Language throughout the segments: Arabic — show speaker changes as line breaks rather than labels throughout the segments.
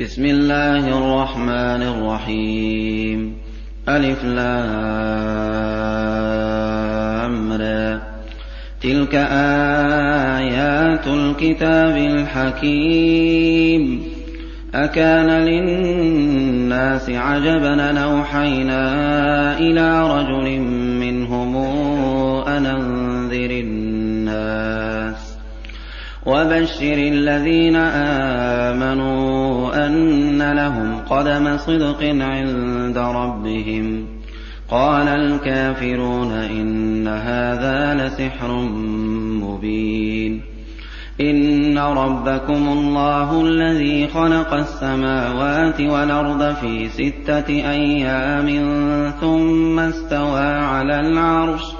بسم الله الرحمن الرحيم. ألف لام تلك آيات الكتاب الحكيم. أكان للناس عجبا نوحينا إلى رجل منهم وبشر الذين آمنوا أن لهم قدم صدق عند ربهم. قال الكافرون إن هذا لسحر مبين. إن ربكم الله الذي خلق السماوات والأرض في ستة أيام ثم استوى على العرش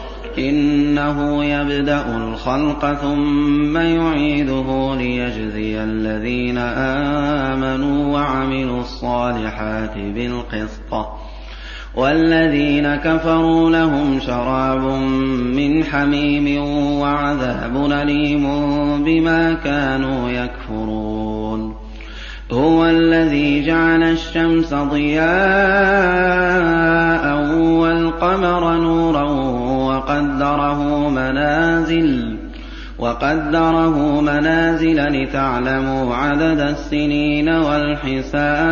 إنه يبدأ الخلق ثم يعيده ليجزي الذين آمنوا وعملوا الصالحات بالقسط والذين كفروا لهم شراب من حميم وعذاب أليم بما كانوا يكفرون هو الذي جعل الشمس ضياء والقمر نورا وقدره منازل وقدره منازل لتعلموا عدد السنين والحساب.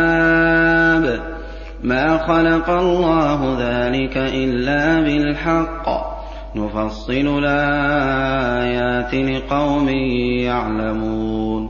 ما خلق الله ذلك إلا بالحق. نفصل الآيات لقوم يعلمون.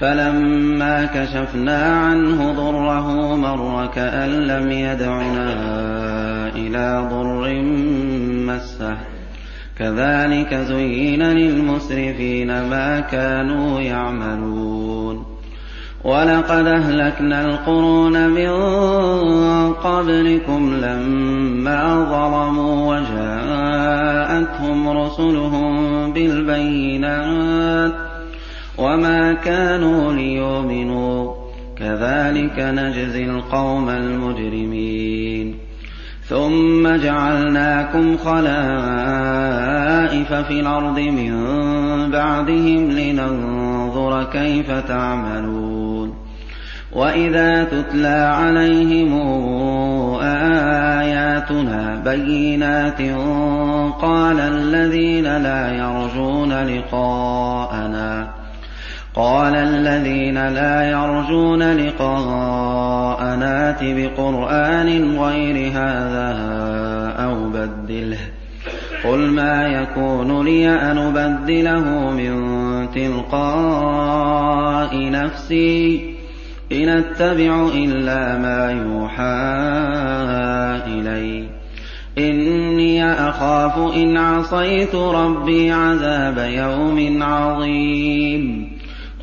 فلما كشفنا عنه ضره مر كأن لم يدعنا إلى ضر مسه. كذلك زين للمسرفين ما كانوا يعملون. ولقد أهلكنا القرون من قبلكم لما ظلموا وجاءتهم رسلهم بالبينات. وما كانوا ليؤمنوا كذلك نجزي القوم المجرمين ثم جعلناكم خلائف في الأرض من بعدهم لننظر كيف تعملون وإذا تتلى عليهم آياتنا بينات قال الذين لا يرجون لقاءنا قال الذين لا يرجون لقاءنا بقرآن غير هذا نبدله قل ما يكون لي أن أبدله من تلقاء نفسي إن أتبع إلا ما يوحى إلي. إني أخاف إن عصيت ربي عذاب يوم عظيم.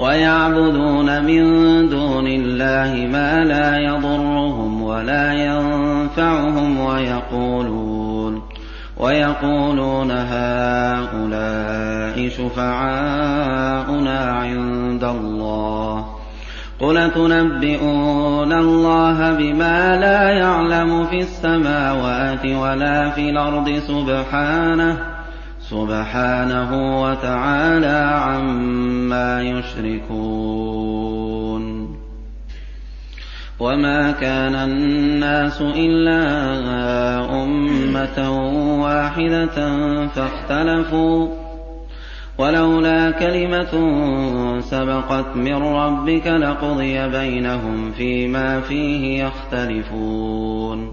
ويعبدون من دون الله ما لا يضرهم ولا ينفعهم ويقولون ويقولون هؤلاء شفعاؤنا عند الله قل تنبئون الله بما لا يعلم في السماوات ولا في الأرض سبحانه سبحانه وتعالى عما يشركون. وما كان الناس إلا أمة واحدة فاختلفوا. ولولا كلمة سبقت من ربك لقضي بينهم فيما فيه يختلفون.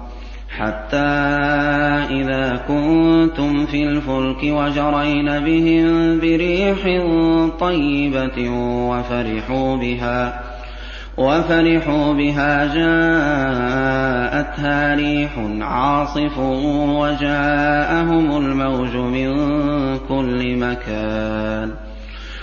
حتى إذا كنتم في الفلك وجرين بهم بريح طيبة وفرحوا بها وفرحوا بها جاءتها ريح عاصف وجاءهم الموج من كل مكان.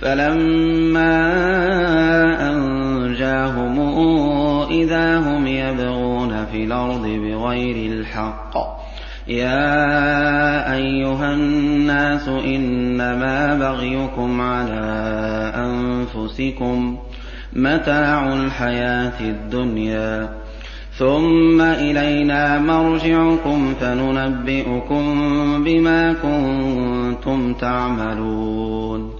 فلما أنجاهم إذا هم يبغون في الأرض بغير الحق يا أيها الناس إنما بغيكم على أنفسكم متاع الحياة الدنيا ثم إلينا مرجعكم فننبئكم بما كنتم تعملون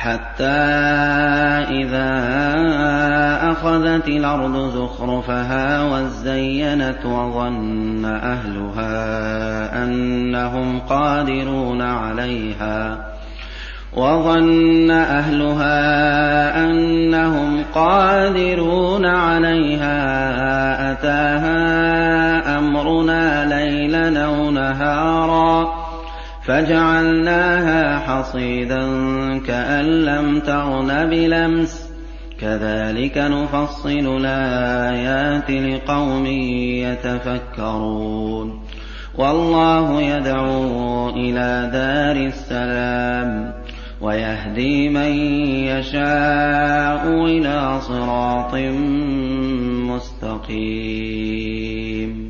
حتى إذا أخذت الأرض زخرفها وزينت وظن أهلها أنهم قادرون عليها وظن أهلها أنهم قادرون عليها أتاها أمرنا ليلا أو نهارا فجعلناها حصيدا كأن لم تغن بلمس. كذلك نفصل الآيات لقوم يتفكرون. والله يدعو إلى دار السلام ويهدي من يشاء إلى صراط مستقيم.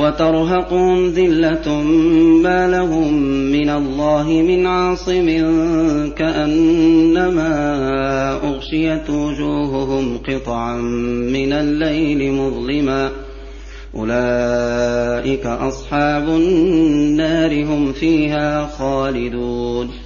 وترهقهم ذلة ما لهم من الله من عاصم كأنما أغشيت وجوههم قطعا من الليل مظلما أولئك أصحاب النار هم فيها خالدون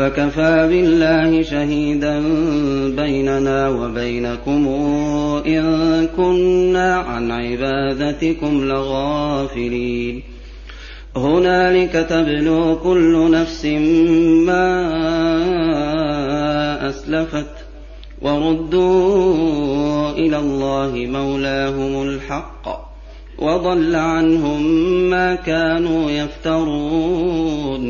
فكفى بالله شهيدا بيننا وبينكم إن كنا عن عبادتكم لغافلين. هنالك تبلو كل نفس ما أسلفت وردوا إلى الله مولاهم الحق وضل عنهم ما كانوا يفترون.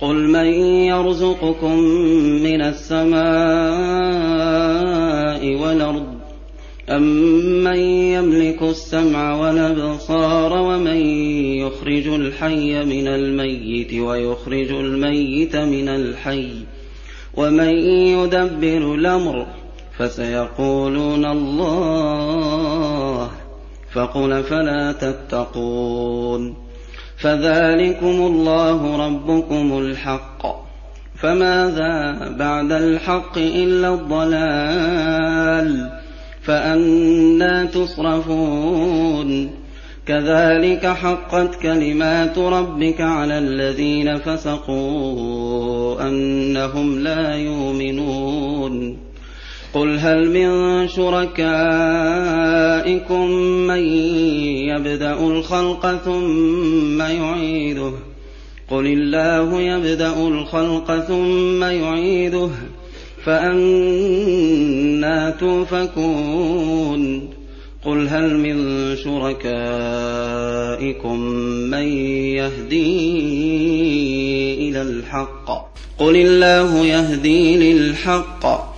قل من يرزقكم من السماء والأرض أمن يملك السمع والأبصار ومن يخرج الحي من الميت ويخرج الميت من الحي ومن يدبر الأمر فسيقولون الله فقل فلا تتقون فذلكم الله ربكم الحق. فماذا بعد الحق إلا الضلال؟ فأنا تصرفون. كذلك حقت كلمات ربك على الذين فسقوا أنهم لا يؤمنون. قل هل من شركائكم من يبدا الخلق ثم يعيده؟ قل الله يبدا الخلق ثم يعيده فانا توفكون قل هل من شركائكم من يهدي إلى الحق؟ قل الله يهدي للحق.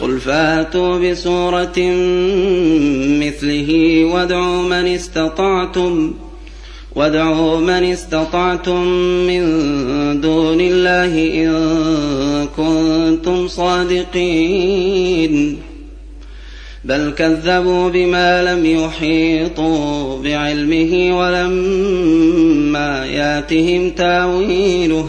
قل فاتوا بسورة مثله وادعوا من استطعتم وادعوا من استطعتم من دون الله إن كنتم صادقين بل كذبوا بما لم يحيطوا بعلمه ولما ياتهم تاويله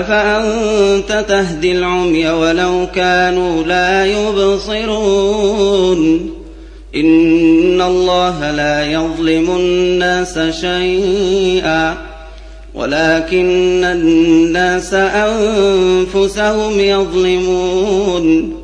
أفأنت تهدي العمي ولو كانوا لا يبصرون؟ إن الله لا يظلم الناس شيئا ولكن الناس أنفسهم يظلمون.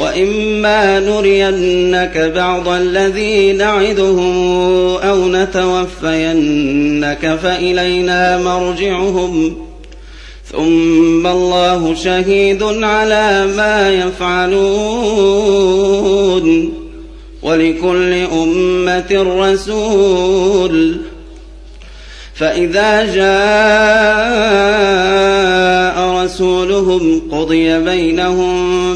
وإما نرينك بعض الذي نعدهم أو نتوفينك فإلينا مرجعهم ثم الله شهيد على ما يفعلون ولكل أمة رسول فإذا جاء رسولهم قضي بينهم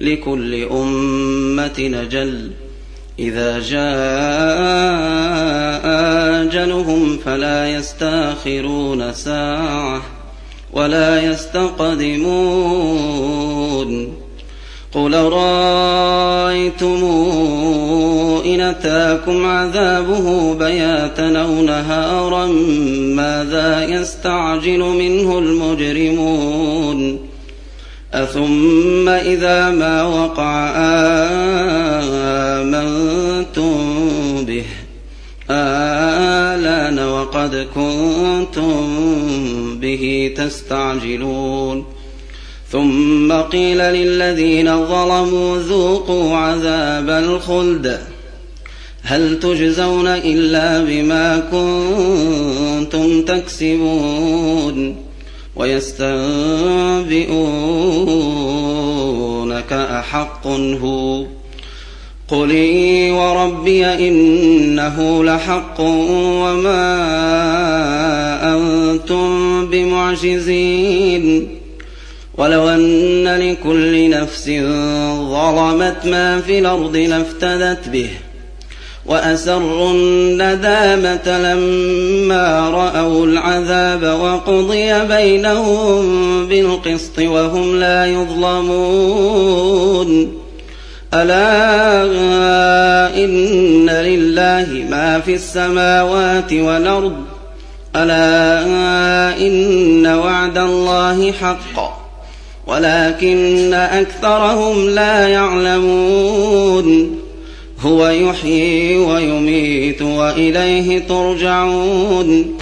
لكل أمة نجل. إذا جاء أجلهم فلا يستأخرون ساعة ولا يستقدمون. قل رأيتم إن أتاكم عذابه بياتا أو نهارا ماذا يستعجل منه المجرمون؟ أثم إذا ما وقع آمنتم به آلان وقد كنتم به تستعجلون ثم قيل للذين ظلموا ذوقوا عذاب الخلد هل تجزون إلا بما كنتم تكسبون ويستنبئونك أحق هو قل وربي إنه لحق وما أنتم بمعجزين ولو أن لكل نفس ظلمت ما في الأرض لافتدت به وأسروا الندامة لما رأوا العذاب وقضي بينهم بالقسط وهم لا يظلمون. ألا إن لله ما في السماوات والأرض. ألا إن وعد الله حقّ. ولكن أكثرهم لا يعلمون. هو يحيي ويميت وإليه ترجعون.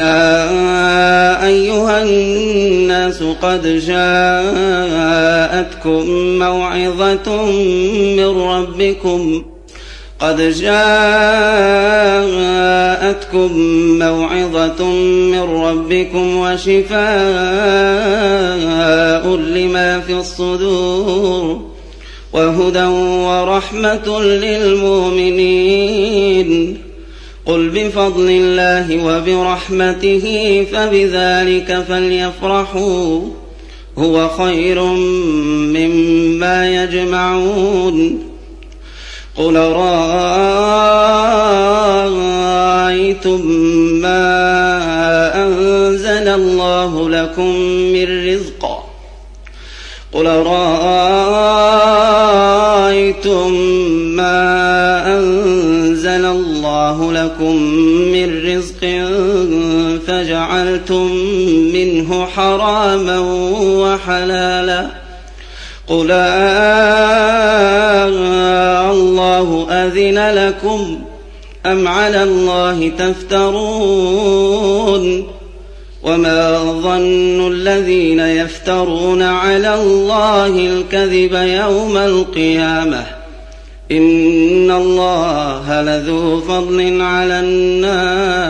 أيها الناس قد جاءتكم موعظة من ربكم. قد جاءتكم موعظة من ربكم وشفاء لما في الصدور. وهدى ورحمة للمؤمنين. قل بفضل الله وبرحمته فبذلك فليفرحوا. هو خير مما يجمعون. قل رأيتم ما أنزل الله لكم من رزق.
رأيتم رزق فجعلتم منه حراما وحلالا قل الله أذن لكم أم على الله تفترون وما ظن الذين يفترون على الله الكذب يوم القيامه ان الله لذو فضل على الناس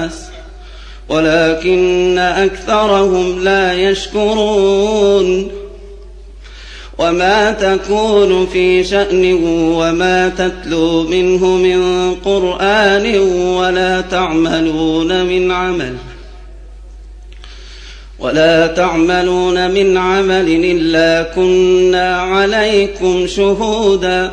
ولكن أكثرهم لا يشكرون وما تكون في شأن وما تتلو منه من قرآن ولا تعملون من عمل ولا تعملون من عمل إلا كنا عليكم شهودا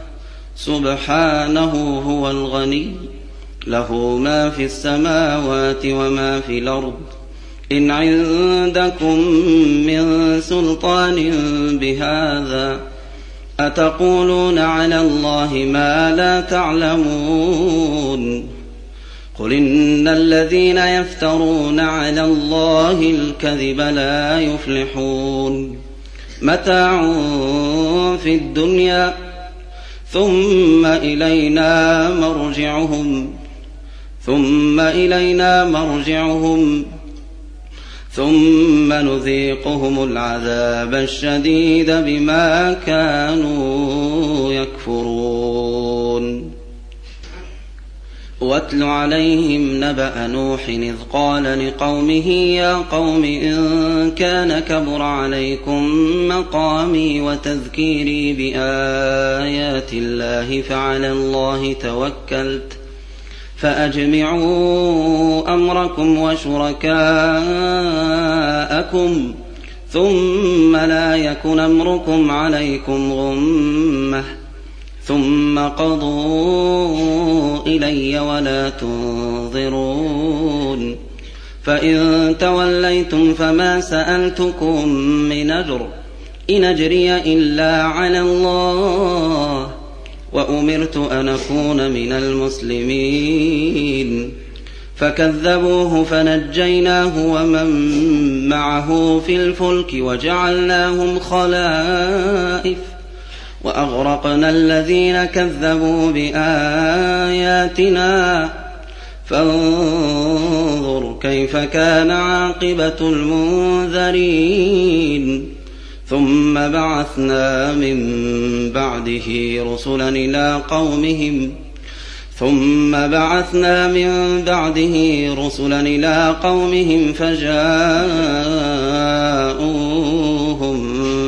سبحانه هو الغني له ما في السماوات وما في الأرض. إن عندكم من سلطان بهذا أتقولون على الله ما لا تعلمون؟ قل إن الذين يفترون على الله الكذب لا يفلحون. متاع في الدنيا ثم إلينا مرجعهم. ثم إلينا مرجعهم. ثم نذيقهم العذاب الشديد بما كانوا يكفرون. واتل عليهم نبأ نوح إذ قال لقومه يا قوم إن كان كبر عليكم مقامي وتذكيري بآيات الله فعلى الله توكلت فأجمعوا أمركم وشركاءكم ثم لا يكن أمركم عليكم غمة ثم قضوا إلي ولا تنظرون. فإن توليتم فما سألتكم من أجر إن أجري إلا على الله وأمرت أن أكون من المسلمين. فكذبوه فنجيناه ومن معه في الفلك وجعلناهم خلائف وأغرقنا الذين كذبوا بآياتنا. فانظر كيف كان عاقبة المنذرين. ثم بعثنا من بعده رسلا إلى قومهم. ثم بعثنا من بعده رسلا إلى قومهم فجاءوهم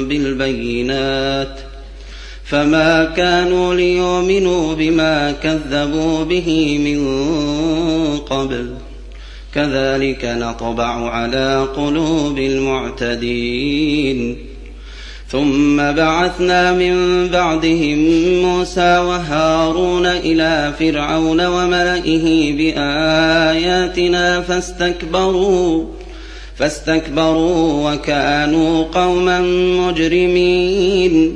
بالبينات. فما كانوا ليؤمنوا بما كذبوا به من قبل كذلك نطبع على قلوب المعتدين. ثم بعثنا من بعدهم موسى وهارون إلى فرعون وملئه بآياتنا فاستكبروا فاستكبروا وكانوا قوما مجرمين.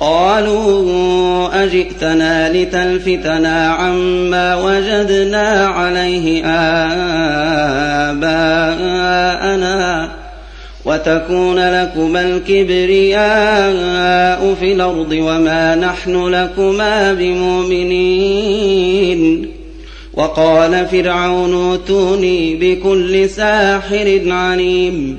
قالوا أجئتنا لتلفتنا عما وجدنا عليه آباءنا وتكون لكما الكبرياء في الأرض وما نحن لكما بمؤمنين. وقال فرعون اوتوني بكل ساحر عليم.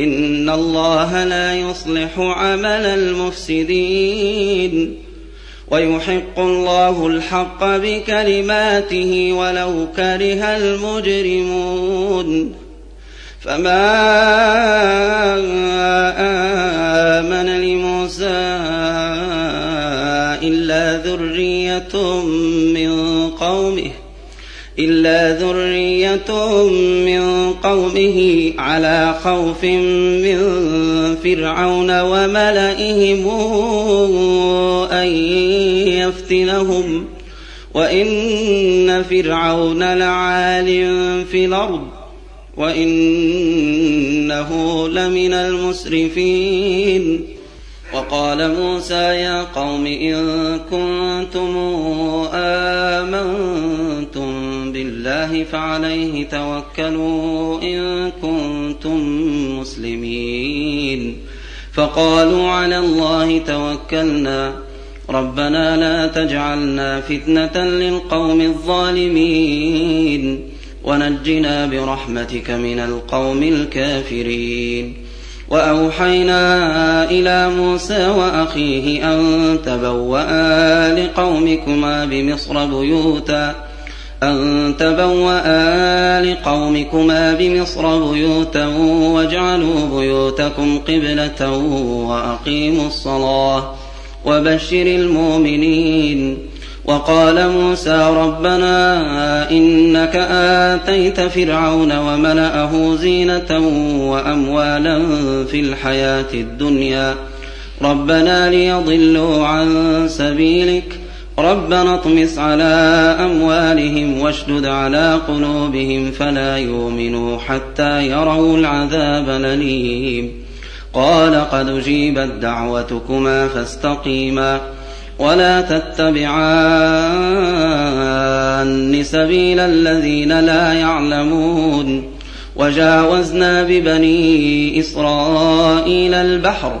إن الله لا يصلح عمل المفسدين ويحق الله الحق بكلماته ولو كره المجرمون فما آمن لموسى إلا ذرية من قومه على خوف من فرعون وملئهم أن يفتنهم وإن فرعون لعال في الأرض وإنه لمن المسرفين وقال موسى يا قوم إن كنتم آمنتم فعليه توكلوا إن كنتم مسلمين. فقالوا على الله توكلنا. ربنا لا تجعلنا فتنة للقوم الظالمين. ونجنا برحمتك من القوم الكافرين. وأوحينا إلى موسى وأخيه أن تبوأ لقومكما بمصر بيوتا. أن تبوأ لقومكما بمصر بيوتا واجعلوا بيوتكم قبلة وأقيموا الصلاة وبشر المؤمنين. وقال موسى ربنا إنك آتيت فرعون وملأه زينة وأموالا في الحياة الدنيا. ربنا ليضلوا عن سبيلك ربنا اطمس على أموالهم واشدد على قلوبهم فلا يؤمنوا حتى يروا العذاب الأليم. قال قد أجيبت دعوتكما فاستقيما ولا تتبعان سبيل الذين لا يعلمون. وجاوزنا ببني إسرائيل البحر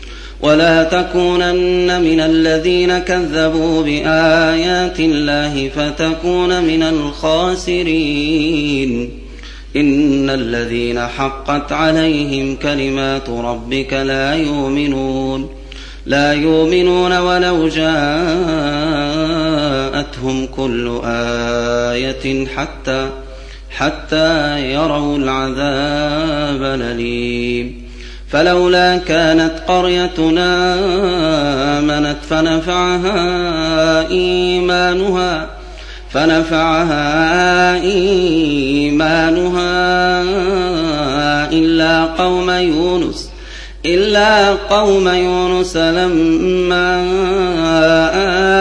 ولا تكونن من الذين كذبوا بآيات الله فتكون من الخاسرين. إن الذين حقت عليهم كلمات ربك لا يؤمنون. لا يؤمنون ولو جاءتهم كل آية حتى حتى يروا العذاب الأليم. فلولا كانت قريتنا آمنت فنفعها إيمانها فنفعها إيمانها إلا قوم يونس إلا قوم يونس لما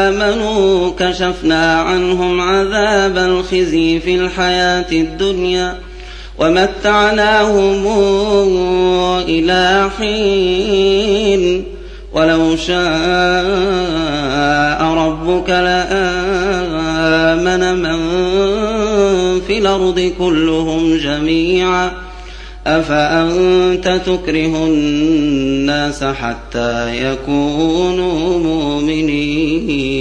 آمنوا كشفنا عنهم عذاب الخزي في الحياة الدنيا. ومتعناهم إلى حين ولو شاء ربك لآمن من في الأرض كلهم جميعا. أفأنت تكره الناس حتى يكونوا مؤمنين؟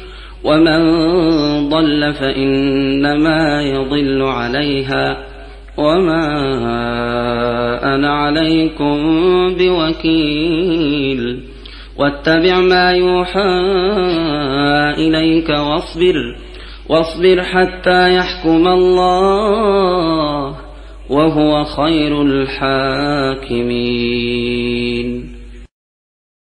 ومن ضل فإنما يضل عليها وما أنا عليكم بوكيل واتبع ما يوحى إليك واصبر واصبر حتى يحكم الله وهو خير الحاكمين.